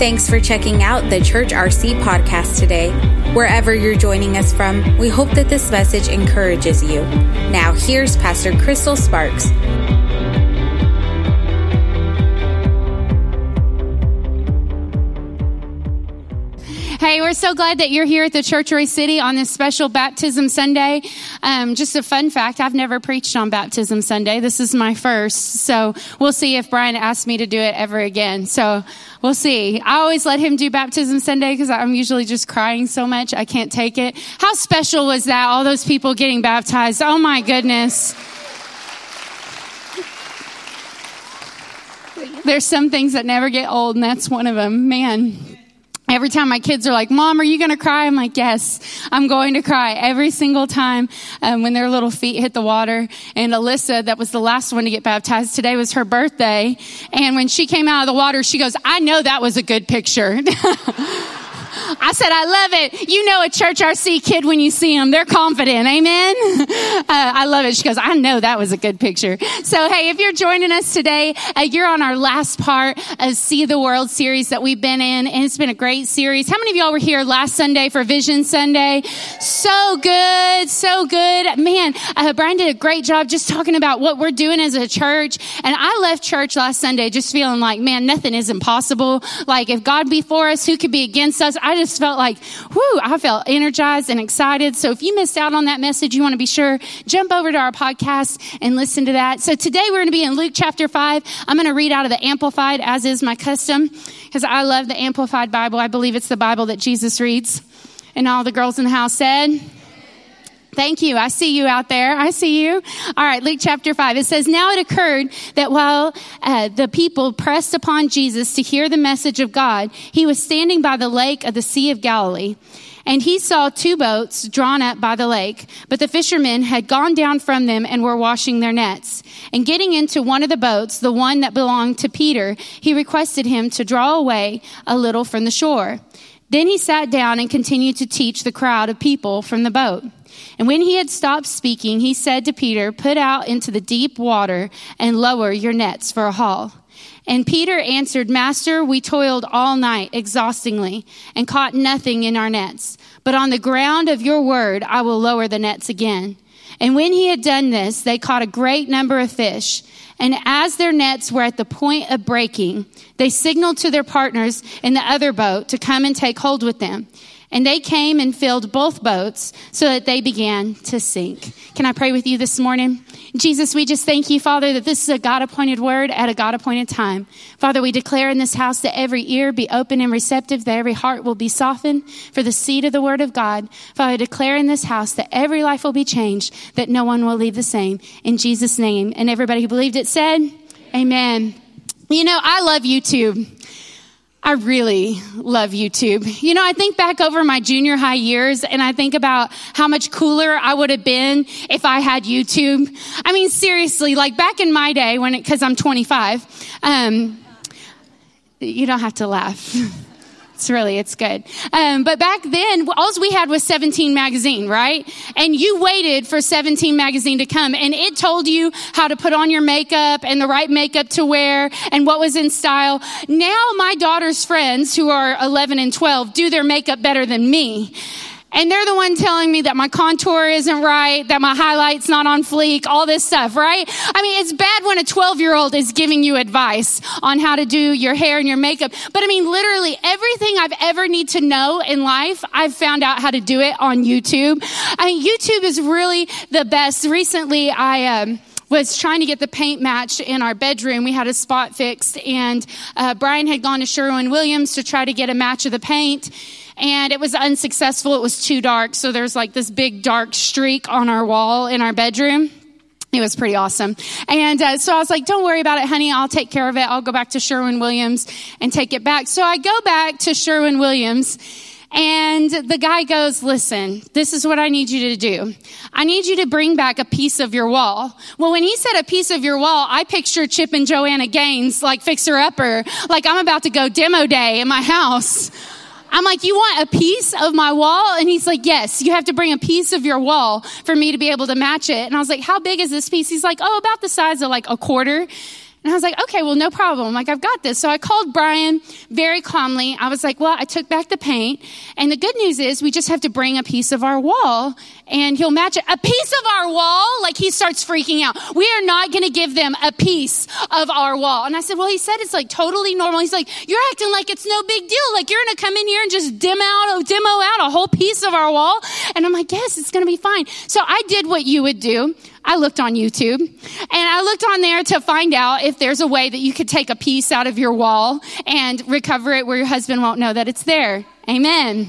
Thanks for checking out the Church RC podcast today. Wherever you're joining us from, we hope that this message encourages you. Now, here's Pastor Crystal Sparks. Hey, we're so glad that you're here at the Church RC on this special Baptism Sunday. Um, just a fun fact, I've never preached on Baptism Sunday. This is my first. So we'll see if Brian asks me to do it ever again. So we'll see. I always let him do Baptism Sunday because I'm usually just crying so much. I can't take it. How special was that? All those people getting baptized. Oh my goodness. There's some things that never get old, and that's one of them. Man, Every time my kids are like, Mom, are you going to cry? I'm like, Yes, I'm going to cry every single time um, when their little feet hit the water. And Alyssa, that was the last one to get baptized, today was her birthday. And when she came out of the water, she goes, I know that was a good picture. I said, I love it. You know a church RC kid when you see them. They're confident. Amen. Uh, I love it. She goes, I know that was a good picture. So, hey, if you're joining us today, uh, you're on our last part of See the World series that we've been in. And it's been a great series. How many of y'all were here last Sunday for Vision Sunday? So good. So good. Man, uh, Brian did a great job just talking about what we're doing as a church. And I left church last Sunday just feeling like, man, nothing is impossible. Like if God be for us, who could be against us? I just felt like, whoo, I felt energized and excited. So if you missed out on that message, you want to be sure, jump over to our podcast and listen to that. So today we're going to be in Luke chapter 5. I'm going to read out of the Amplified, as is my custom, because I love the Amplified Bible. I believe it's the Bible that Jesus reads. And all the girls in the house said, Thank you. I see you out there. I see you. All right, Luke chapter 5. It says, Now it occurred that while uh, the people pressed upon Jesus to hear the message of God, he was standing by the lake of the Sea of Galilee. And he saw two boats drawn up by the lake, but the fishermen had gone down from them and were washing their nets. And getting into one of the boats, the one that belonged to Peter, he requested him to draw away a little from the shore. Then he sat down and continued to teach the crowd of people from the boat. And when he had stopped speaking, he said to Peter, Put out into the deep water and lower your nets for a haul. And Peter answered, Master, we toiled all night exhaustingly and caught nothing in our nets. But on the ground of your word, I will lower the nets again. And when he had done this, they caught a great number of fish. And as their nets were at the point of breaking, they signaled to their partners in the other boat to come and take hold with them. And they came and filled both boats so that they began to sink. Can I pray with you this morning? Jesus, we just thank you, Father, that this is a God appointed word at a God appointed time. Father, we declare in this house that every ear be open and receptive, that every heart will be softened for the seed of the word of God. Father, declare in this house that every life will be changed, that no one will leave the same. In Jesus' name. And everybody who believed it said, Amen. You know, I love YouTube. I really love YouTube. You know, I think back over my junior high years and I think about how much cooler I would have been if I had YouTube. I mean, seriously, like back in my day when it, cause I'm 25, um, you don't have to laugh. It's really, it's good. Um, but back then, all we had was 17 magazine, right? And you waited for 17 magazine to come and it told you how to put on your makeup and the right makeup to wear and what was in style. Now my daughter's friends who are 11 and 12 do their makeup better than me. And they're the one telling me that my contour isn't right, that my highlight's not on fleek, all this stuff, right? I mean, it's bad when a 12 year old is giving you advice on how to do your hair and your makeup. But I mean, literally everything I've ever need to know in life, I've found out how to do it on YouTube. I mean, YouTube is really the best. Recently, I, um, was trying to get the paint match in our bedroom. We had a spot fixed and uh, Brian had gone to Sherwin Williams to try to get a match of the paint and it was unsuccessful. It was too dark. So there's like this big dark streak on our wall in our bedroom. It was pretty awesome. And uh, so I was like, don't worry about it, honey. I'll take care of it. I'll go back to Sherwin Williams and take it back. So I go back to Sherwin Williams and the guy goes, listen, this is what I need you to do. I need you to bring back a piece of your wall. Well, when he said a piece of your wall, I pictured Chip and Joanna Gaines like fixer upper, like I'm about to go demo day in my house. I'm like, you want a piece of my wall? And he's like, yes, you have to bring a piece of your wall for me to be able to match it. And I was like, how big is this piece? He's like, oh, about the size of like a quarter. And I was like, okay, well, no problem. Like, I've got this. So I called Brian very calmly. I was like, well, I took back the paint. And the good news is we just have to bring a piece of our wall and he'll match it. A piece of our wall? Like, he starts freaking out. We are not going to give them a piece of our wall. And I said, well, he said it's like totally normal. He's like, you're acting like it's no big deal. Like, you're going to come in here and just dim out, oh, demo out a whole piece of our wall. And I'm like, yes, it's going to be fine. So I did what you would do. I looked on YouTube and I looked on there to find out if there's a way that you could take a piece out of your wall and recover it where your husband won't know that it's there. Amen.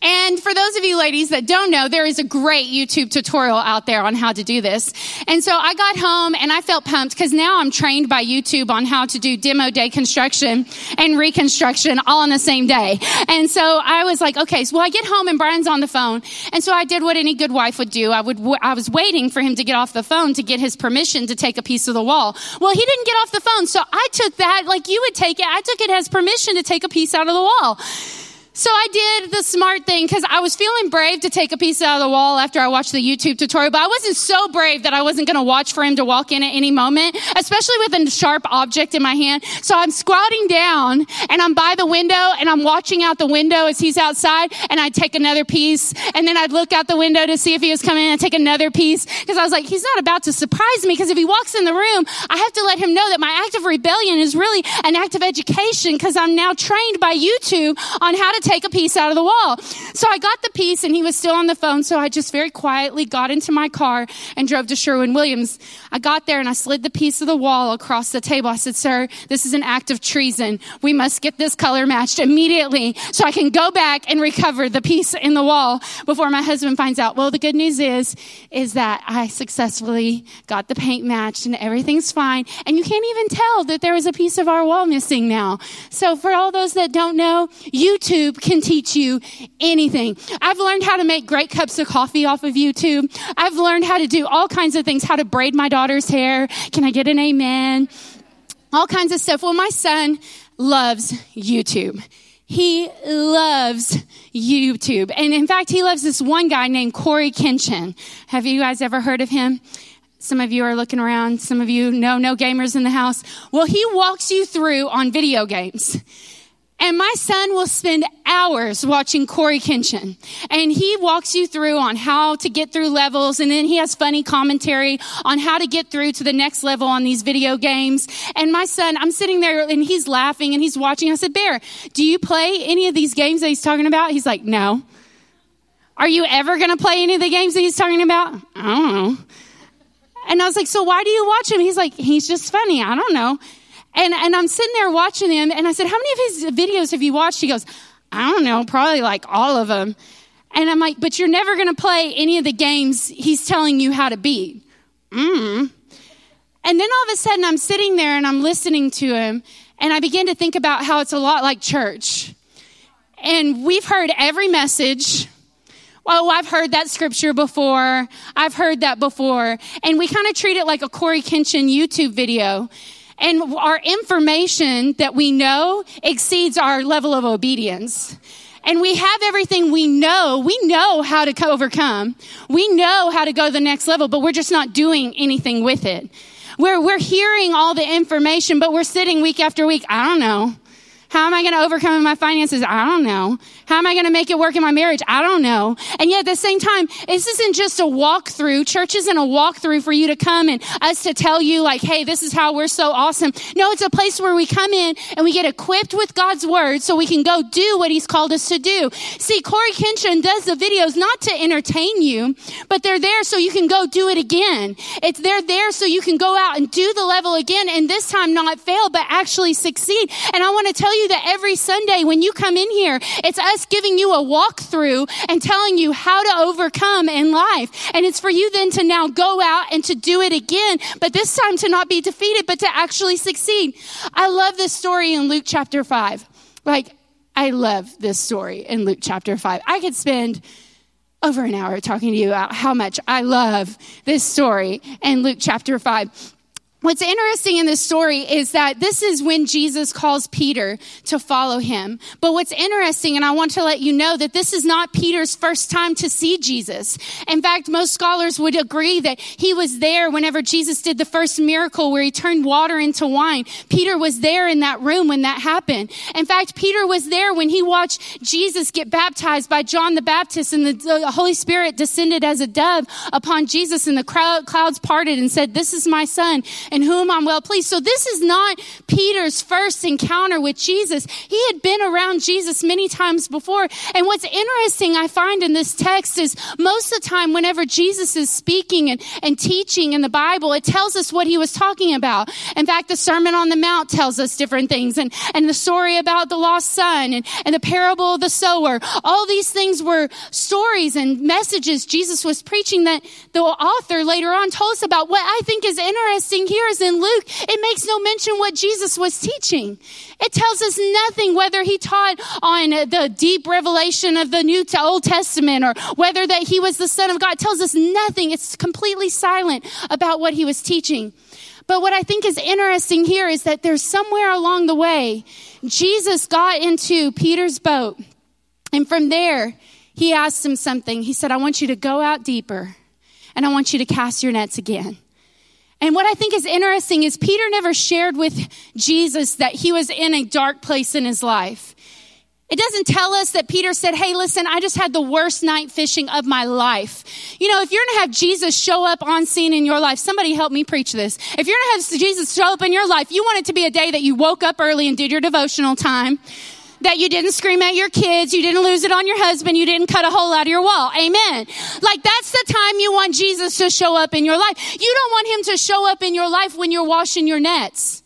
And for those of you ladies that don't know, there is a great YouTube tutorial out there on how to do this. And so I got home and I felt pumped because now I'm trained by YouTube on how to do demo day construction and reconstruction all on the same day. And so I was like, okay, so well, I get home and Brian's on the phone. And so I did what any good wife would do. I would, I was waiting for him to get off the phone to get his permission to take a piece of the wall. Well, he didn't get off the phone. So I took that like you would take it. I took it as permission to take a piece out of the wall. So I did the smart thing because I was feeling brave to take a piece out of the wall after I watched the YouTube tutorial, but I wasn't so brave that I wasn't going to watch for him to walk in at any moment, especially with a sharp object in my hand. So I'm squatting down and I'm by the window and I'm watching out the window as he's outside and I'd take another piece and then I'd look out the window to see if he was coming in and take another piece because I was like, he's not about to surprise me because if he walks in the room, I have to let him know that my act of rebellion is really an act of education because I'm now trained by YouTube on how to take a piece out of the wall. So I got the piece and he was still on the phone. So I just very quietly got into my car and drove to Sherwin Williams. I got there and I slid the piece of the wall across the table. I said, sir, this is an act of treason. We must get this color matched immediately so I can go back and recover the piece in the wall before my husband finds out. Well, the good news is, is that I successfully got the paint matched and everything's fine. And you can't even tell that there is a piece of our wall missing now. So for all those that don't know, YouTube can teach you anything. I've learned how to make great cups of coffee off of YouTube. I've learned how to do all kinds of things, how to braid my daughter's hair. Can I get an amen? All kinds of stuff. Well, my son loves YouTube. He loves YouTube. And in fact, he loves this one guy named Cory Kenshin. Have you guys ever heard of him? Some of you are looking around. Some of you know no gamers in the house. Well, he walks you through on video games. And my son will spend hours watching Cory Kenshin. And he walks you through on how to get through levels. And then he has funny commentary on how to get through to the next level on these video games. And my son, I'm sitting there and he's laughing and he's watching. I said, Bear, do you play any of these games that he's talking about? He's like, no. Are you ever going to play any of the games that he's talking about? I don't know. And I was like, so why do you watch him? He's like, he's just funny. I don't know. And, and I'm sitting there watching him, and I said, How many of his videos have you watched? He goes, I don't know, probably like all of them. And I'm like, But you're never going to play any of the games he's telling you how to beat. Mm. And then all of a sudden, I'm sitting there and I'm listening to him, and I begin to think about how it's a lot like church. And we've heard every message. Oh, I've heard that scripture before. I've heard that before. And we kind of treat it like a Cory Kenshin YouTube video. And our information that we know exceeds our level of obedience. And we have everything we know. We know how to overcome. We know how to go to the next level, but we're just not doing anything with it. We're, we're hearing all the information, but we're sitting week after week. I don't know. How am I going to overcome my finances? I don't know. How am I going to make it work in my marriage? I don't know. And yet at the same time, this isn't just a walkthrough. Church isn't a walkthrough for you to come and us to tell you like, hey, this is how we're so awesome. No, it's a place where we come in and we get equipped with God's word so we can go do what he's called us to do. See, Cory Kenshin does the videos not to entertain you, but they're there so you can go do it again. It's they're there so you can go out and do the level again and this time not fail, but actually succeed. And I want to tell you that every Sunday when you come in here, it's us giving you a walkthrough and telling you how to overcome in life. And it's for you then to now go out and to do it again, but this time to not be defeated, but to actually succeed. I love this story in Luke chapter 5. Like, I love this story in Luke chapter 5. I could spend over an hour talking to you about how much I love this story in Luke chapter 5. What's interesting in this story is that this is when Jesus calls Peter to follow him. But what's interesting, and I want to let you know that this is not Peter's first time to see Jesus. In fact, most scholars would agree that he was there whenever Jesus did the first miracle where he turned water into wine. Peter was there in that room when that happened. In fact, Peter was there when he watched Jesus get baptized by John the Baptist and the, Holy Spirit descended as a dove upon Jesus and the clouds parted and said, this is my son in whom I'm well pleased. So this is not Peter's first encounter with Jesus. He had been around Jesus many times before. And what's interesting I find in this text is most of the time whenever Jesus is speaking and, and teaching in the Bible, it tells us what he was talking about. In fact, the Sermon on the Mount tells us different things and, and the story about the lost son and, and the parable of the sower. All these things were stories and messages Jesus was preaching that the author later on told us about. What I think is interesting here is in Luke, it makes no mention what Jesus was teaching. It tells us nothing whether he taught on the deep revelation of the New to Old Testament or whether that he was the Son of God. It tells us nothing. It's completely silent about what he was teaching. But what I think is interesting here is that there's somewhere along the way, Jesus got into Peter's boat. And from there, he asked him something. He said, I want you to go out deeper and I want you to cast your nets again. And what I think is interesting is Peter never shared with Jesus that he was in a dark place in his life. It doesn't tell us that Peter said, Hey, listen, I just had the worst night fishing of my life. You know, if you're going to have Jesus show up on scene in your life, somebody help me preach this. If you're going to have Jesus show up in your life, you want it to be a day that you woke up early and did your devotional time that you didn't scream at your kids, you didn't lose it on your husband, you didn't cut a hole out of your wall. Amen. Like that's the time you want Jesus to show up in your life. You don't want him to show up in your life when you're washing your nets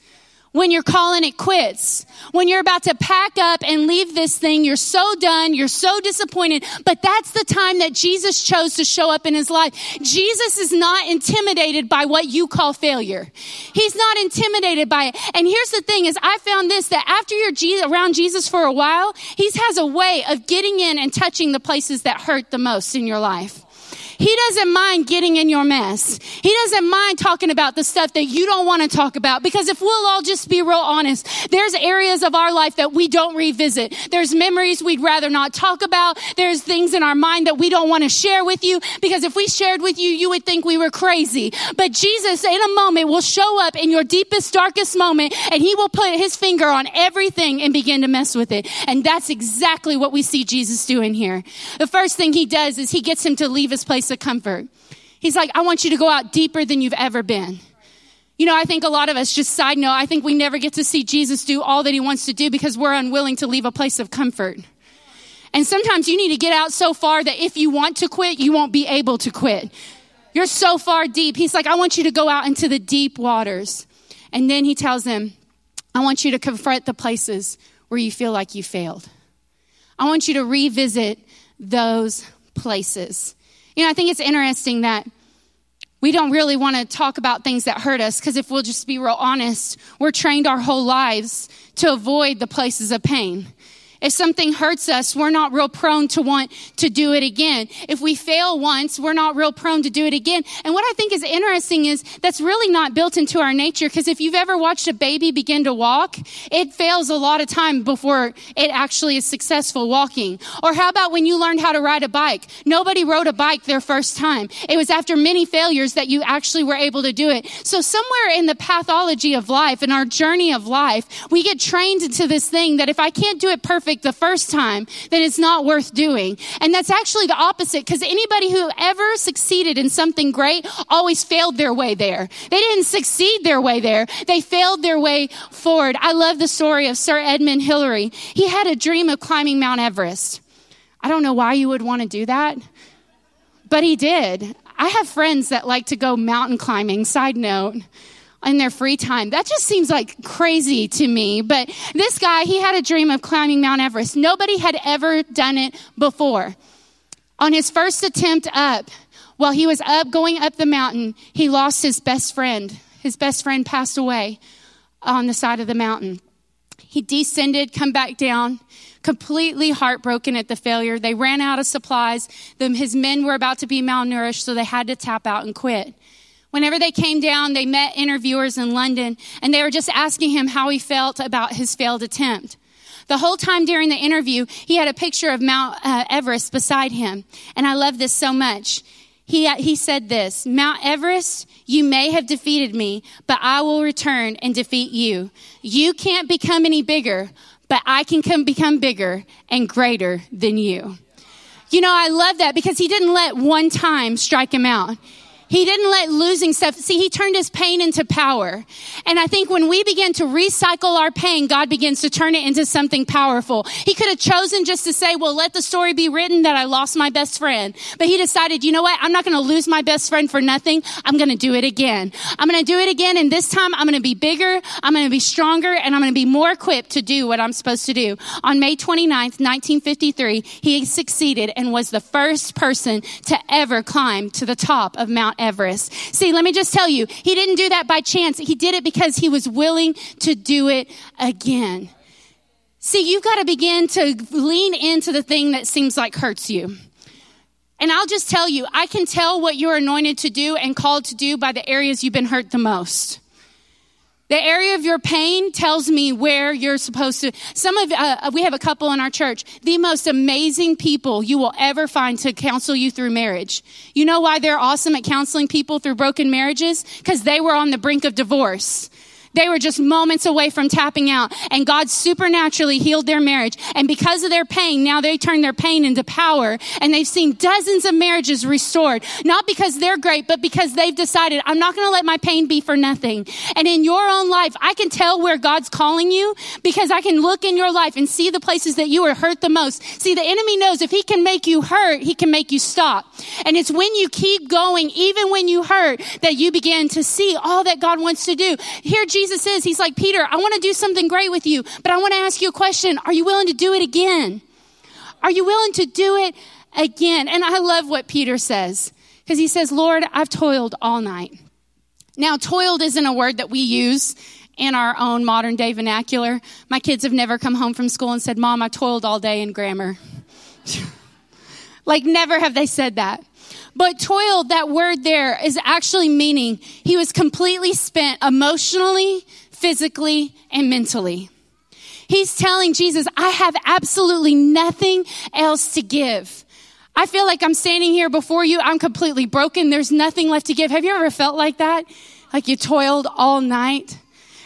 when you're calling it quits, when you're about to pack up and leave this thing, you're so done, you're so disappointed, but that's the time that Jesus chose to show up in his life. Jesus is not intimidated by what you call failure. He's not intimidated by it. And here's the thing is I found this, that after you're around Jesus for a while, he has a way of getting in and touching the places that hurt the most in your life. He doesn't mind getting in your mess. He doesn't mind talking about the stuff that you don't want to talk about because if we'll all just be real honest, there's areas of our life that we don't revisit. There's memories we'd rather not talk about. There's things in our mind that we don't want to share with you because if we shared with you, you would think we were crazy. But Jesus in a moment will show up in your deepest, darkest moment and he will put his finger on everything and begin to mess with it. And that's exactly what we see Jesus doing here. The first thing he does is he gets him to leave his place of comfort. He's like, I want you to go out deeper than you've ever been. You know, I think a lot of us, just side note, I think we never get to see Jesus do all that he wants to do because we're unwilling to leave a place of comfort. And sometimes you need to get out so far that if you want to quit, you won't be able to quit. You're so far deep. He's like, I want you to go out into the deep waters. And then he tells them, I want you to confront the places where you feel like you failed. I want you to revisit those places. You know, I think it's interesting that we don't really want to talk about things that hurt us because if we'll just be real honest, we're trained our whole lives to avoid the places of pain. If something hurts us, we're not real prone to want to do it again. If we fail once, we're not real prone to do it again. And what I think is interesting is that's really not built into our nature because if you've ever watched a baby begin to walk, it fails a lot of time before it actually is successful walking. Or how about when you learned how to ride a bike? Nobody rode a bike their first time. It was after many failures that you actually were able to do it. So somewhere in the pathology of life, in our journey of life, we get trained into this thing that if I can't do it perfect, perfect the first time, then it's not worth doing. And that's actually the opposite because anybody who ever succeeded in something great always failed their way there. They didn't succeed their way there. They failed their way forward. I love the story of Sir Edmund Hillary. He had a dream of climbing Mount Everest. I don't know why you would want to do that, but he did. I have friends that like to go mountain climbing. Side note in their free time. That just seems like crazy to me. But this guy, he had a dream of climbing Mount Everest. Nobody had ever done it before. On his first attempt up, while he was up going up the mountain, he lost his best friend. His best friend passed away on the side of the mountain. He descended, come back down, completely heartbroken at the failure. They ran out of supplies. his men were about to be malnourished, so they had to tap out and quit. Whenever they came down, they met interviewers in London and they were just asking him how he felt about his failed attempt. The whole time during the interview, he had a picture of Mount uh, Everest beside him. And I love this so much. He, uh, he said this, Mount Everest, you may have defeated me, but I will return and defeat you. You can't become any bigger, but I can come become bigger and greater than you. You know, I love that because he didn't let one time strike him out. He didn't let losing stuff. See, he turned his pain into power. And I think when we begin to recycle our pain, God begins to turn it into something powerful. He could have chosen just to say, well, let the story be written that I lost my best friend. But he decided, you know what? I'm not going to lose my best friend for nothing. I'm going to do it again. I'm going to do it again. And this time I'm going to be bigger. I'm going to be stronger and I'm going to be more equipped to do what I'm supposed to do. On May 29th, 1953, he succeeded and was the first person to ever climb to the top of Mount Everest. See, let me just tell you, he didn't do that by chance. He did it because he was willing to do it again. See, you've got to begin to lean into the thing that seems like hurts you. And I'll just tell you, I can tell what you're anointed to do and called to do by the areas you've been hurt the most. The area of your pain tells me where you're supposed to. Some of, uh, we have a couple in our church, the most amazing people you will ever find to counsel you through marriage. You know why they're awesome at counseling people through broken marriages? Because they were on the brink of divorce. They were just moments away from tapping out and God supernaturally healed their marriage. And because of their pain, now they turn their pain into power and they've seen dozens of marriages restored. Not because they're great, but because they've decided, I'm not going to let my pain be for nothing. And in your own life, I can tell where God's calling you because I can look in your life and see the places that you are hurt the most. See, the enemy knows if he can make you hurt, he can make you stop. And it's when you keep going, even when you hurt, that you begin to see all that God wants to do. Here, Jesus is, he's like, Peter, I want to do something great with you, but I want to ask you a question. Are you willing to do it again? Are you willing to do it again? And I love what Peter says because he says, Lord, I've toiled all night. Now, toiled isn't a word that we use in our own modern day vernacular. My kids have never come home from school and said, Mom, I toiled all day in grammar. like, never have they said that. But toil, that word there is actually meaning he was completely spent emotionally, physically, and mentally. He's telling Jesus, I have absolutely nothing else to give. I feel like I'm standing here before you. I'm completely broken. There's nothing left to give. Have you ever felt like that? Like you toiled all night?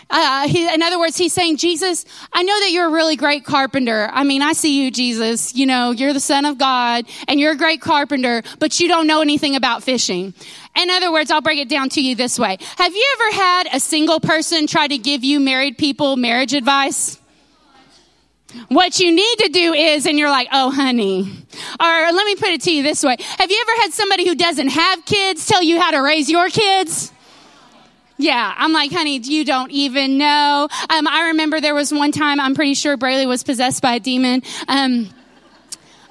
Uh, he, in other words, he's saying, Jesus, I know that you're a really great carpenter. I mean, I see you, Jesus. You know, you're the son of God and you're a great carpenter, but you don't know anything about fishing. In other words, I'll break it down to you this way. Have you ever had a single person try to give you married people marriage advice? What you need to do is, and you're like, oh, honey. Or let me put it to you this way. Have you ever had somebody who doesn't have kids tell you how to raise your kids? Yeah, I'm like, honey, you don't even know. Um, I remember there was one time, I'm pretty sure Braylee was possessed by a demon. Um,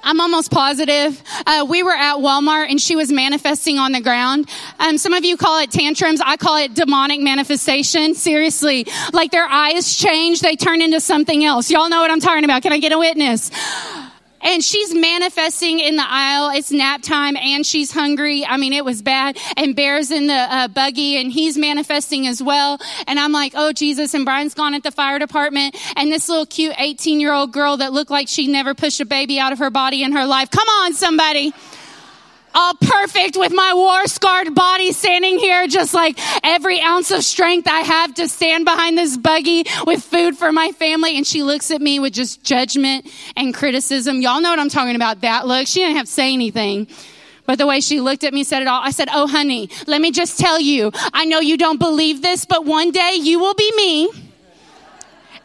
I'm almost positive. Uh, we were at Walmart and she was manifesting on the ground. Um, some of you call it tantrums. I call it demonic manifestation. Seriously, like their eyes change, they turn into something else. Y'all know what I'm talking about. Can I get a witness? And she's manifesting in the aisle. It's nap time and she's hungry. I mean, it was bad. And Bear's in the uh, buggy and he's manifesting as well. And I'm like, oh, Jesus. And Brian's gone at the fire department. And this little cute 18 year old girl that looked like she never pushed a baby out of her body in her life. Come on, somebody all perfect with my war scarred body standing here, just like every ounce of strength I have to stand behind this buggy with food for my family. And she looks at me with just judgment and criticism. Y'all know what I'm talking about. That look. She didn't have to say anything. But the way she looked at me said it all. I said, Oh, honey, let me just tell you, I know you don't believe this, but one day you will be me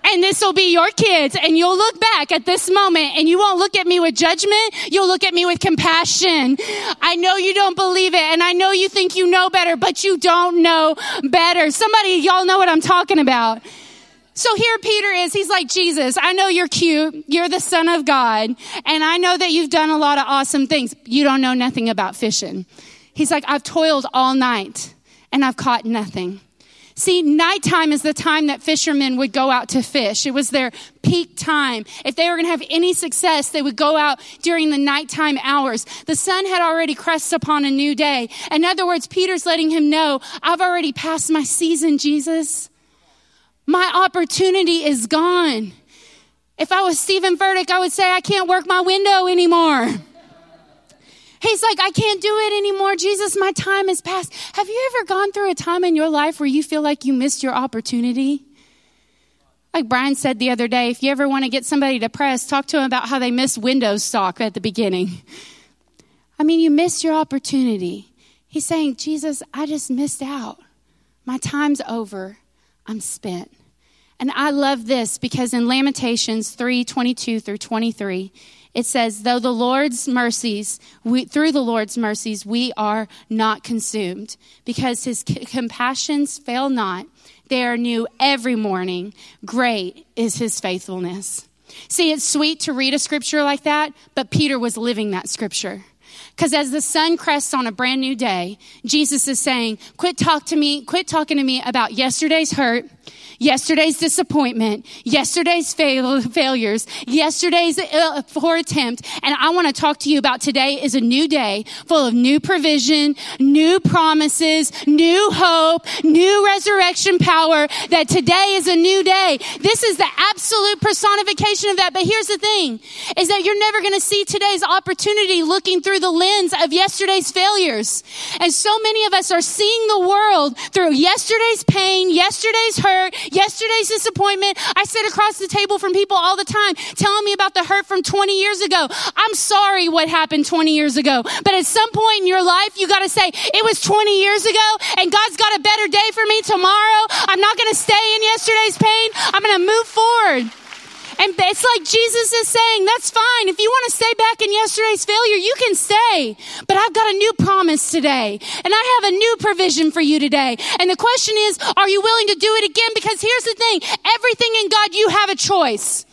and this will be your kids and you'll look back at this moment and you won't look at me with judgment. You'll look at me with compassion. I know you don't believe it and I know you think you know better, but you don't know better. Somebody, y'all know what I'm talking about. So here Peter is. He's like, Jesus, I know you're cute. You're the son of God. And I know that you've done a lot of awesome things. You don't know nothing about fishing. He's like, I've toiled all night and I've caught nothing. See, nighttime is the time that fishermen would go out to fish. It was their peak time. If they were going to have any success, they would go out during the nighttime hours. The sun had already crested upon a new day. In other words, Peter's letting him know, I've already passed my season, Jesus. My opportunity is gone. If I was Steven Furtick, I would say, I can't work my window anymore. He's like, I can't do it anymore. Jesus, my time is past. Have you ever gone through a time in your life where you feel like you missed your opportunity? Like Brian said the other day, if you ever want to get somebody depressed, talk to them about how they missed Windows stock at the beginning. I mean, you missed your opportunity. He's saying, Jesus, I just missed out. My time's over. I'm spent. And I love this because in Lamentations 3 22 through 23, it says, though the Lord's mercies, we, through the Lord's mercies, we are not consumed because his c- compassions fail not. They are new every morning. Great is his faithfulness. See, it's sweet to read a scripture like that, but Peter was living that scripture. Because as the sun crests on a brand new day, Jesus is saying, quit talk to me, quit talking to me about yesterday's hurt yesterday's disappointment, yesterday's fail- failures, yesterday's uh, poor attempt. And I want to talk to you about today is a new day full of new provision, new promises, new hope, new resurrection power, that today is a new day. This is the absolute personification of that. But here's the thing, is that you're never going to see today's opportunity looking through the lens of yesterday's failures. And so many of us are seeing the world through yesterday's pain, yesterday's hurt, Yesterday's disappointment, I sit across the table from people all the time telling me about the hurt from 20 years ago. I'm sorry what happened 20 years ago. But at some point in your life, you gotta say, it was 20 years ago and God's got a better day for me tomorrow. I'm not gonna stay in yesterday's pain. I'm gonna move forward. And it's like Jesus is saying, that's fine. If you want to stay back in yesterday's failure, you can stay. But I've got a new promise today. And I have a new provision for you today. And the question is, are you willing to do it again? Because here's the thing. Everything in God, you have a choice.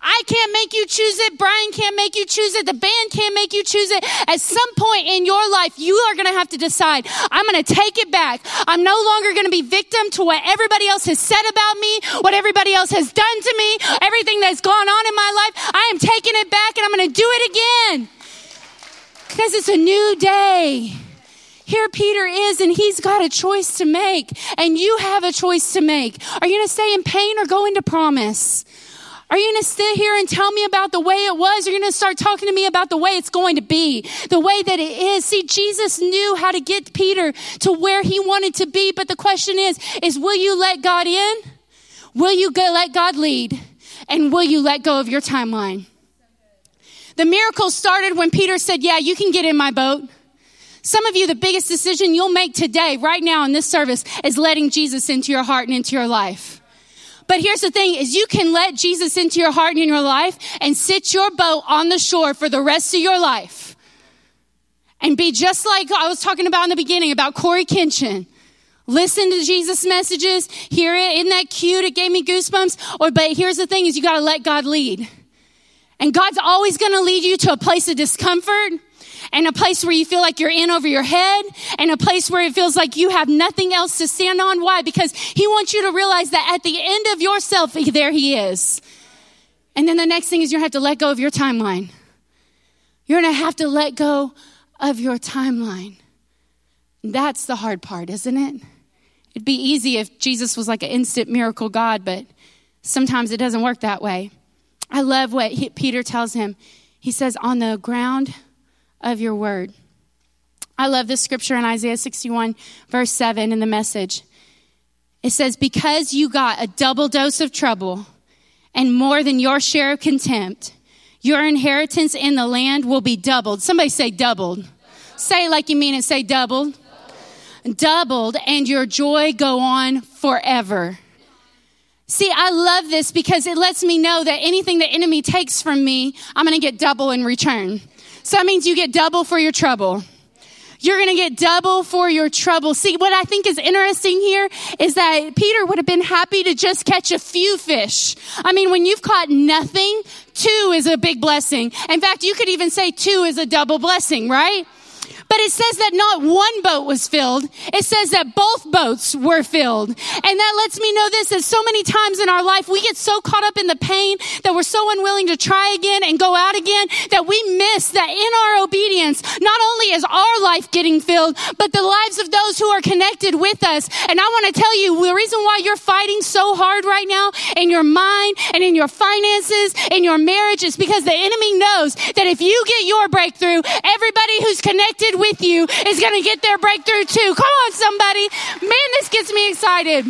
I can't make you choose it. Brian can't make you choose it. The band can't make you choose it. At some point in your life, you are going to have to decide, I'm going to take it back. I'm no longer going to be victim to what everybody else has said about me, what everybody else has done to me, everything that's gone on in my life. I am taking it back and I'm going to do it again. Because it's a new day. Here Peter is, and he's got a choice to make, and you have a choice to make. Are you going to stay in pain or go into promise? Are you going to sit here and tell me about the way it was? Or are you going to start talking to me about the way it's going to be? The way that it is. See, Jesus knew how to get Peter to where he wanted to be. But the question is, is will you let God in? Will you go let God lead? And will you let go of your timeline? The miracle started when Peter said, yeah, you can get in my boat. Some of you, the biggest decision you'll make today, right now in this service, is letting Jesus into your heart and into your life. But here's the thing is you can let Jesus into your heart and in your life and sit your boat on the shore for the rest of your life. And be just like I was talking about in the beginning about Cory Kenshin. Listen to Jesus' messages, hear it. Isn't that cute? It gave me goosebumps. Or, but here's the thing is you gotta let God lead. And God's always gonna lead you to a place of discomfort and a place where you feel like you're in over your head and a place where it feels like you have nothing else to stand on. Why? Because he wants you to realize that at the end of yourself, there he is. And then the next thing is you're gonna have to let go of your timeline. You're gonna have to let go of your timeline. That's the hard part, isn't it? It'd be easy if Jesus was like an instant miracle God, but sometimes it doesn't work that way. I love what he, Peter tells him. He says, On the ground of your word. I love this scripture in Isaiah 61, verse 7 in the message. It says, Because you got a double dose of trouble and more than your share of contempt, your inheritance in the land will be doubled. Somebody say doubled. Say like you mean it. Say doubled. doubled. Doubled, and your joy go on forever. See, I love this because it lets me know that anything the enemy takes from me, I'm going to get double in return. So that means you get double for your trouble. You're going to get double for your trouble. See, what I think is interesting here is that Peter would have been happy to just catch a few fish. I mean, when you've caught nothing, two is a big blessing. In fact, you could even say two is a double blessing, right? But it says that not one boat was filled. It says that both boats were filled. And that lets me know this, that so many times in our life, we get so caught up in the pain that we're so unwilling to try again and go out again that we miss that in our obedience, not only is our life getting filled, but the lives of those who are connected with us. And I want to tell you, the reason why you're fighting so hard right now in your mind and in your finances, in your marriage, is because the enemy knows that if you get your breakthrough, everybody who's connected with you is going to get their breakthrough too. Come on, somebody. Man, this gets me excited.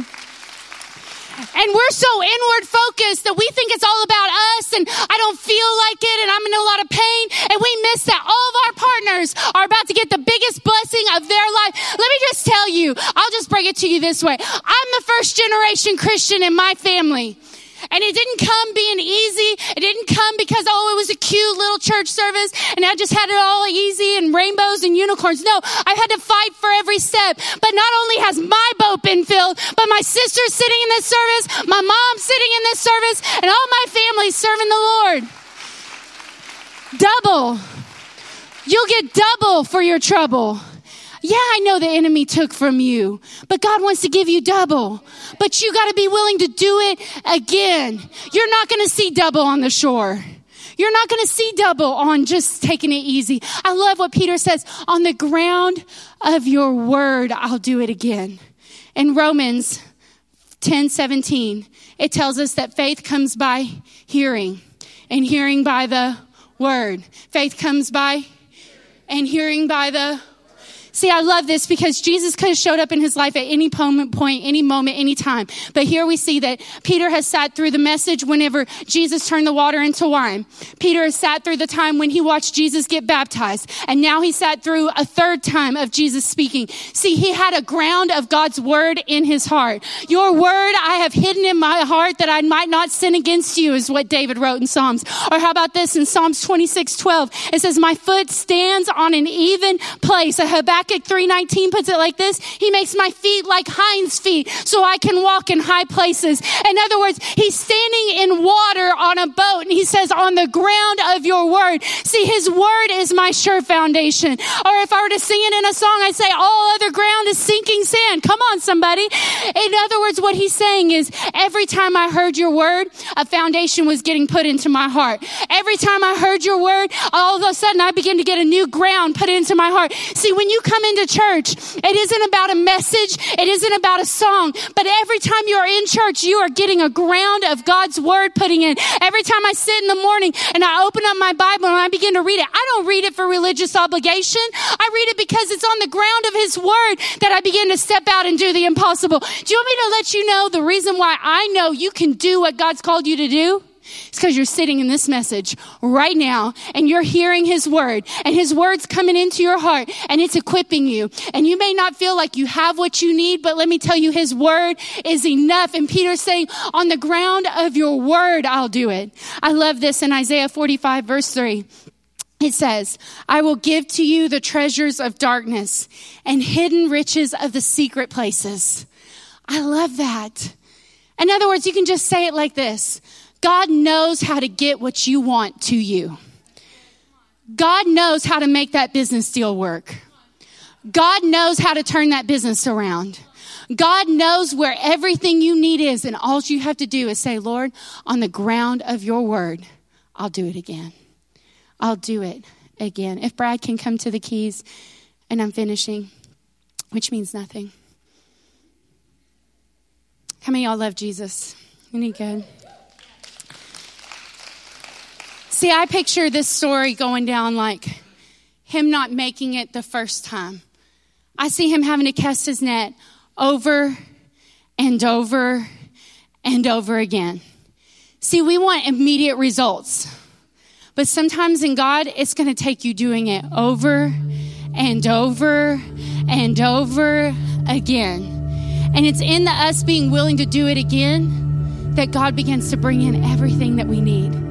And we're so inward focused that we think it's all about us and I don't feel like it and I'm in a lot of pain. And we miss that all of our partners are about to get the biggest blessing of their life. Let me just tell you, I'll just bring it to you this way. I'm the first generation Christian in my family. And it didn't come being easy. It didn't come because, oh, it was a cute little church service and I just had it all easy and rainbows and unicorns. No, I've had to fight for every step. But not only has my boat been filled, but my sister's sitting in this service, my mom's sitting in this service, and all my family's serving the Lord. Double. You'll get double for your trouble. Yeah, I know the enemy took from you, but God wants to give you double. But you got to be willing to do it again. You're not going to see double on the shore. You're not going to see double on just taking it easy. I love what Peter says on the ground of your word, I'll do it again. In Romans 10 17, it tells us that faith comes by hearing, and hearing by the word. Faith comes by and hearing by the See, I love this because Jesus could have showed up in his life at any moment, point, any moment, any time. But here we see that Peter has sat through the message whenever Jesus turned the water into wine. Peter has sat through the time when he watched Jesus get baptized. And now he sat through a third time of Jesus speaking. See, he had a ground of God's word in his heart. Your word I have hidden in my heart that I might not sin against you is what David wrote in Psalms. Or how about this in Psalms 26, 12? It says, my foot stands on an even place. A Habakkuk Habakkuk 3:19 puts it like this, he makes my feet like hinds feet so I can walk in high places. In other words, he's standing in water on a boat and he says on the ground of your word. See, his word is my sure foundation. Or if I were to sing it in a song, I'd say all other ground is sinking sand. Come on somebody. In other words, what he's saying is every time I heard your word, a foundation was getting put into my heart. Every time I heard your word, all of a sudden I begin to get a new ground put into my heart. See, when you come come into church, it isn't about a message, it isn't about a song, but every time you're in church, you are getting a ground of God's word putting in. Every time I sit in the morning and I open up my Bible and I begin to read it, I don't read it for religious obligation. I read it because it's on the ground of His word that I begin to step out and do the impossible. Do you want me to let you know the reason why I know you can do what God's called you to do? It's because you're sitting in this message right now and you're hearing his word and his word's coming into your heart and it's equipping you. And you may not feel like you have what you need, but let me tell you, his word is enough. And Peter's saying, on the ground of your word, I'll do it. I love this in Isaiah 45 verse 3. It says, I will give to you the treasures of darkness and hidden riches of the secret places. I love that. In other words, you can just say it like this. God knows how to get what you want to you. God knows how to make that business deal work. God knows how to turn that business around. God knows where everything you need is, and all you have to do is say, Lord, on the ground of your word, I'll do it again. I'll do it again. If Brad can come to the keys, and I'm finishing, which means nothing. How many y'all love Jesus? Any good? See, I picture this story going down like him not making it the first time. I see him having to cast his net over and over and over again. See, we want immediate results. But sometimes in God, it's going to take you doing it over and over and over again. And it's in the us being willing to do it again that God begins to bring in everything that we need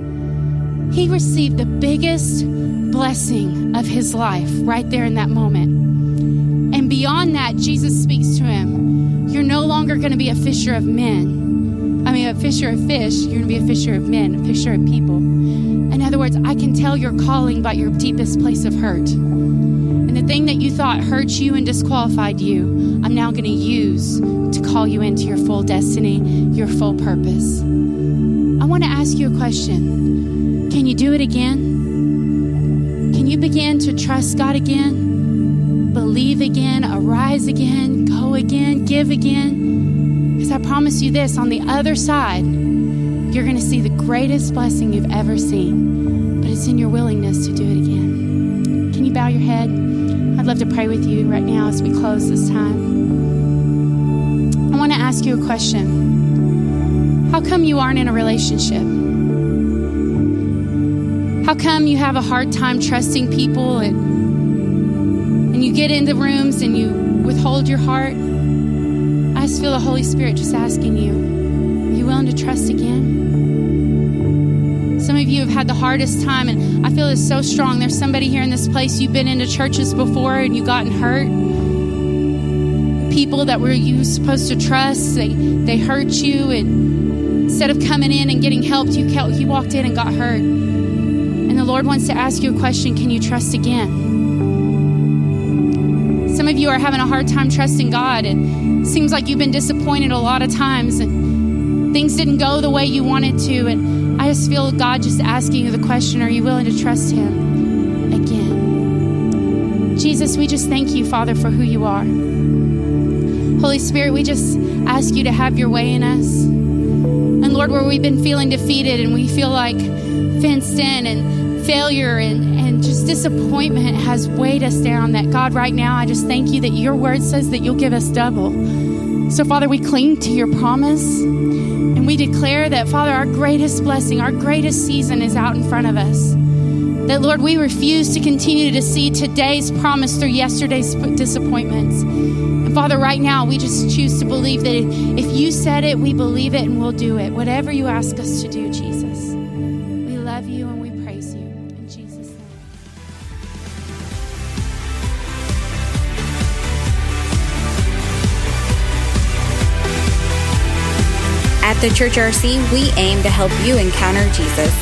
he received the biggest blessing of his life right there in that moment. And beyond that, Jesus speaks to him You're no longer going to be a fisher of men. I mean, a fisher of fish. You're going to be a fisher of men, a fisher of people. In other words, I can tell you're calling by your deepest place of hurt. And the thing that you thought hurt you and disqualified you, I'm now going to use to call you into your full destiny, your full purpose. I want to ask you a question. Can you do it again? Can you begin to trust God again? Believe again, arise again, go again, give again? Because I promise you this on the other side, you're going to see the greatest blessing you've ever seen, but it's in your willingness to do it again. Can you bow your head? I'd love to pray with you right now as we close this time. I want to ask you a question. How come you aren't in a relationship? How come you have a hard time trusting people and and you get into rooms and you withhold your heart? I just feel the Holy Spirit just asking you, are you willing to trust again? Some of you have had the hardest time, and I feel it's so strong. There's somebody here in this place, you've been into churches before and you've gotten hurt. People that were you supposed to trust, they, they hurt you, and instead of coming in and getting helped, you, you walked in and got hurt. Lord wants to ask you a question Can you trust again? Some of you are having a hard time trusting God. It seems like you've been disappointed a lot of times and things didn't go the way you wanted to. And I just feel God just asking you the question Are you willing to trust Him again? Jesus, we just thank you, Father, for who you are. Holy Spirit, we just ask you to have your way in us. And Lord, where we've been feeling defeated and we feel like fenced in and failure and, and just disappointment has weighed us down, that God, right now, I just thank you that your word says that you'll give us double. So, Father, we cling to your promise and we declare that, Father, our greatest blessing, our greatest season is out in front of us. That, Lord, we refuse to continue to see today's promise through yesterday's disappointments. And Father, right now, we just choose to believe that if you said it, we believe it and we'll do it. Whatever you ask us to do, Jesus. At the Church RC, we aim to help you encounter Jesus.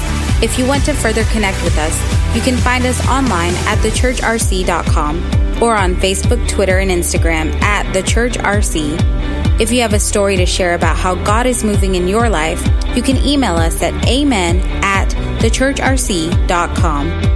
If you want to further connect with us, you can find us online at thechurchrc.com or on Facebook, Twitter, and Instagram at The Church RC. If you have a story to share about how God is moving in your life, you can email us at amen at thechurchrc.com.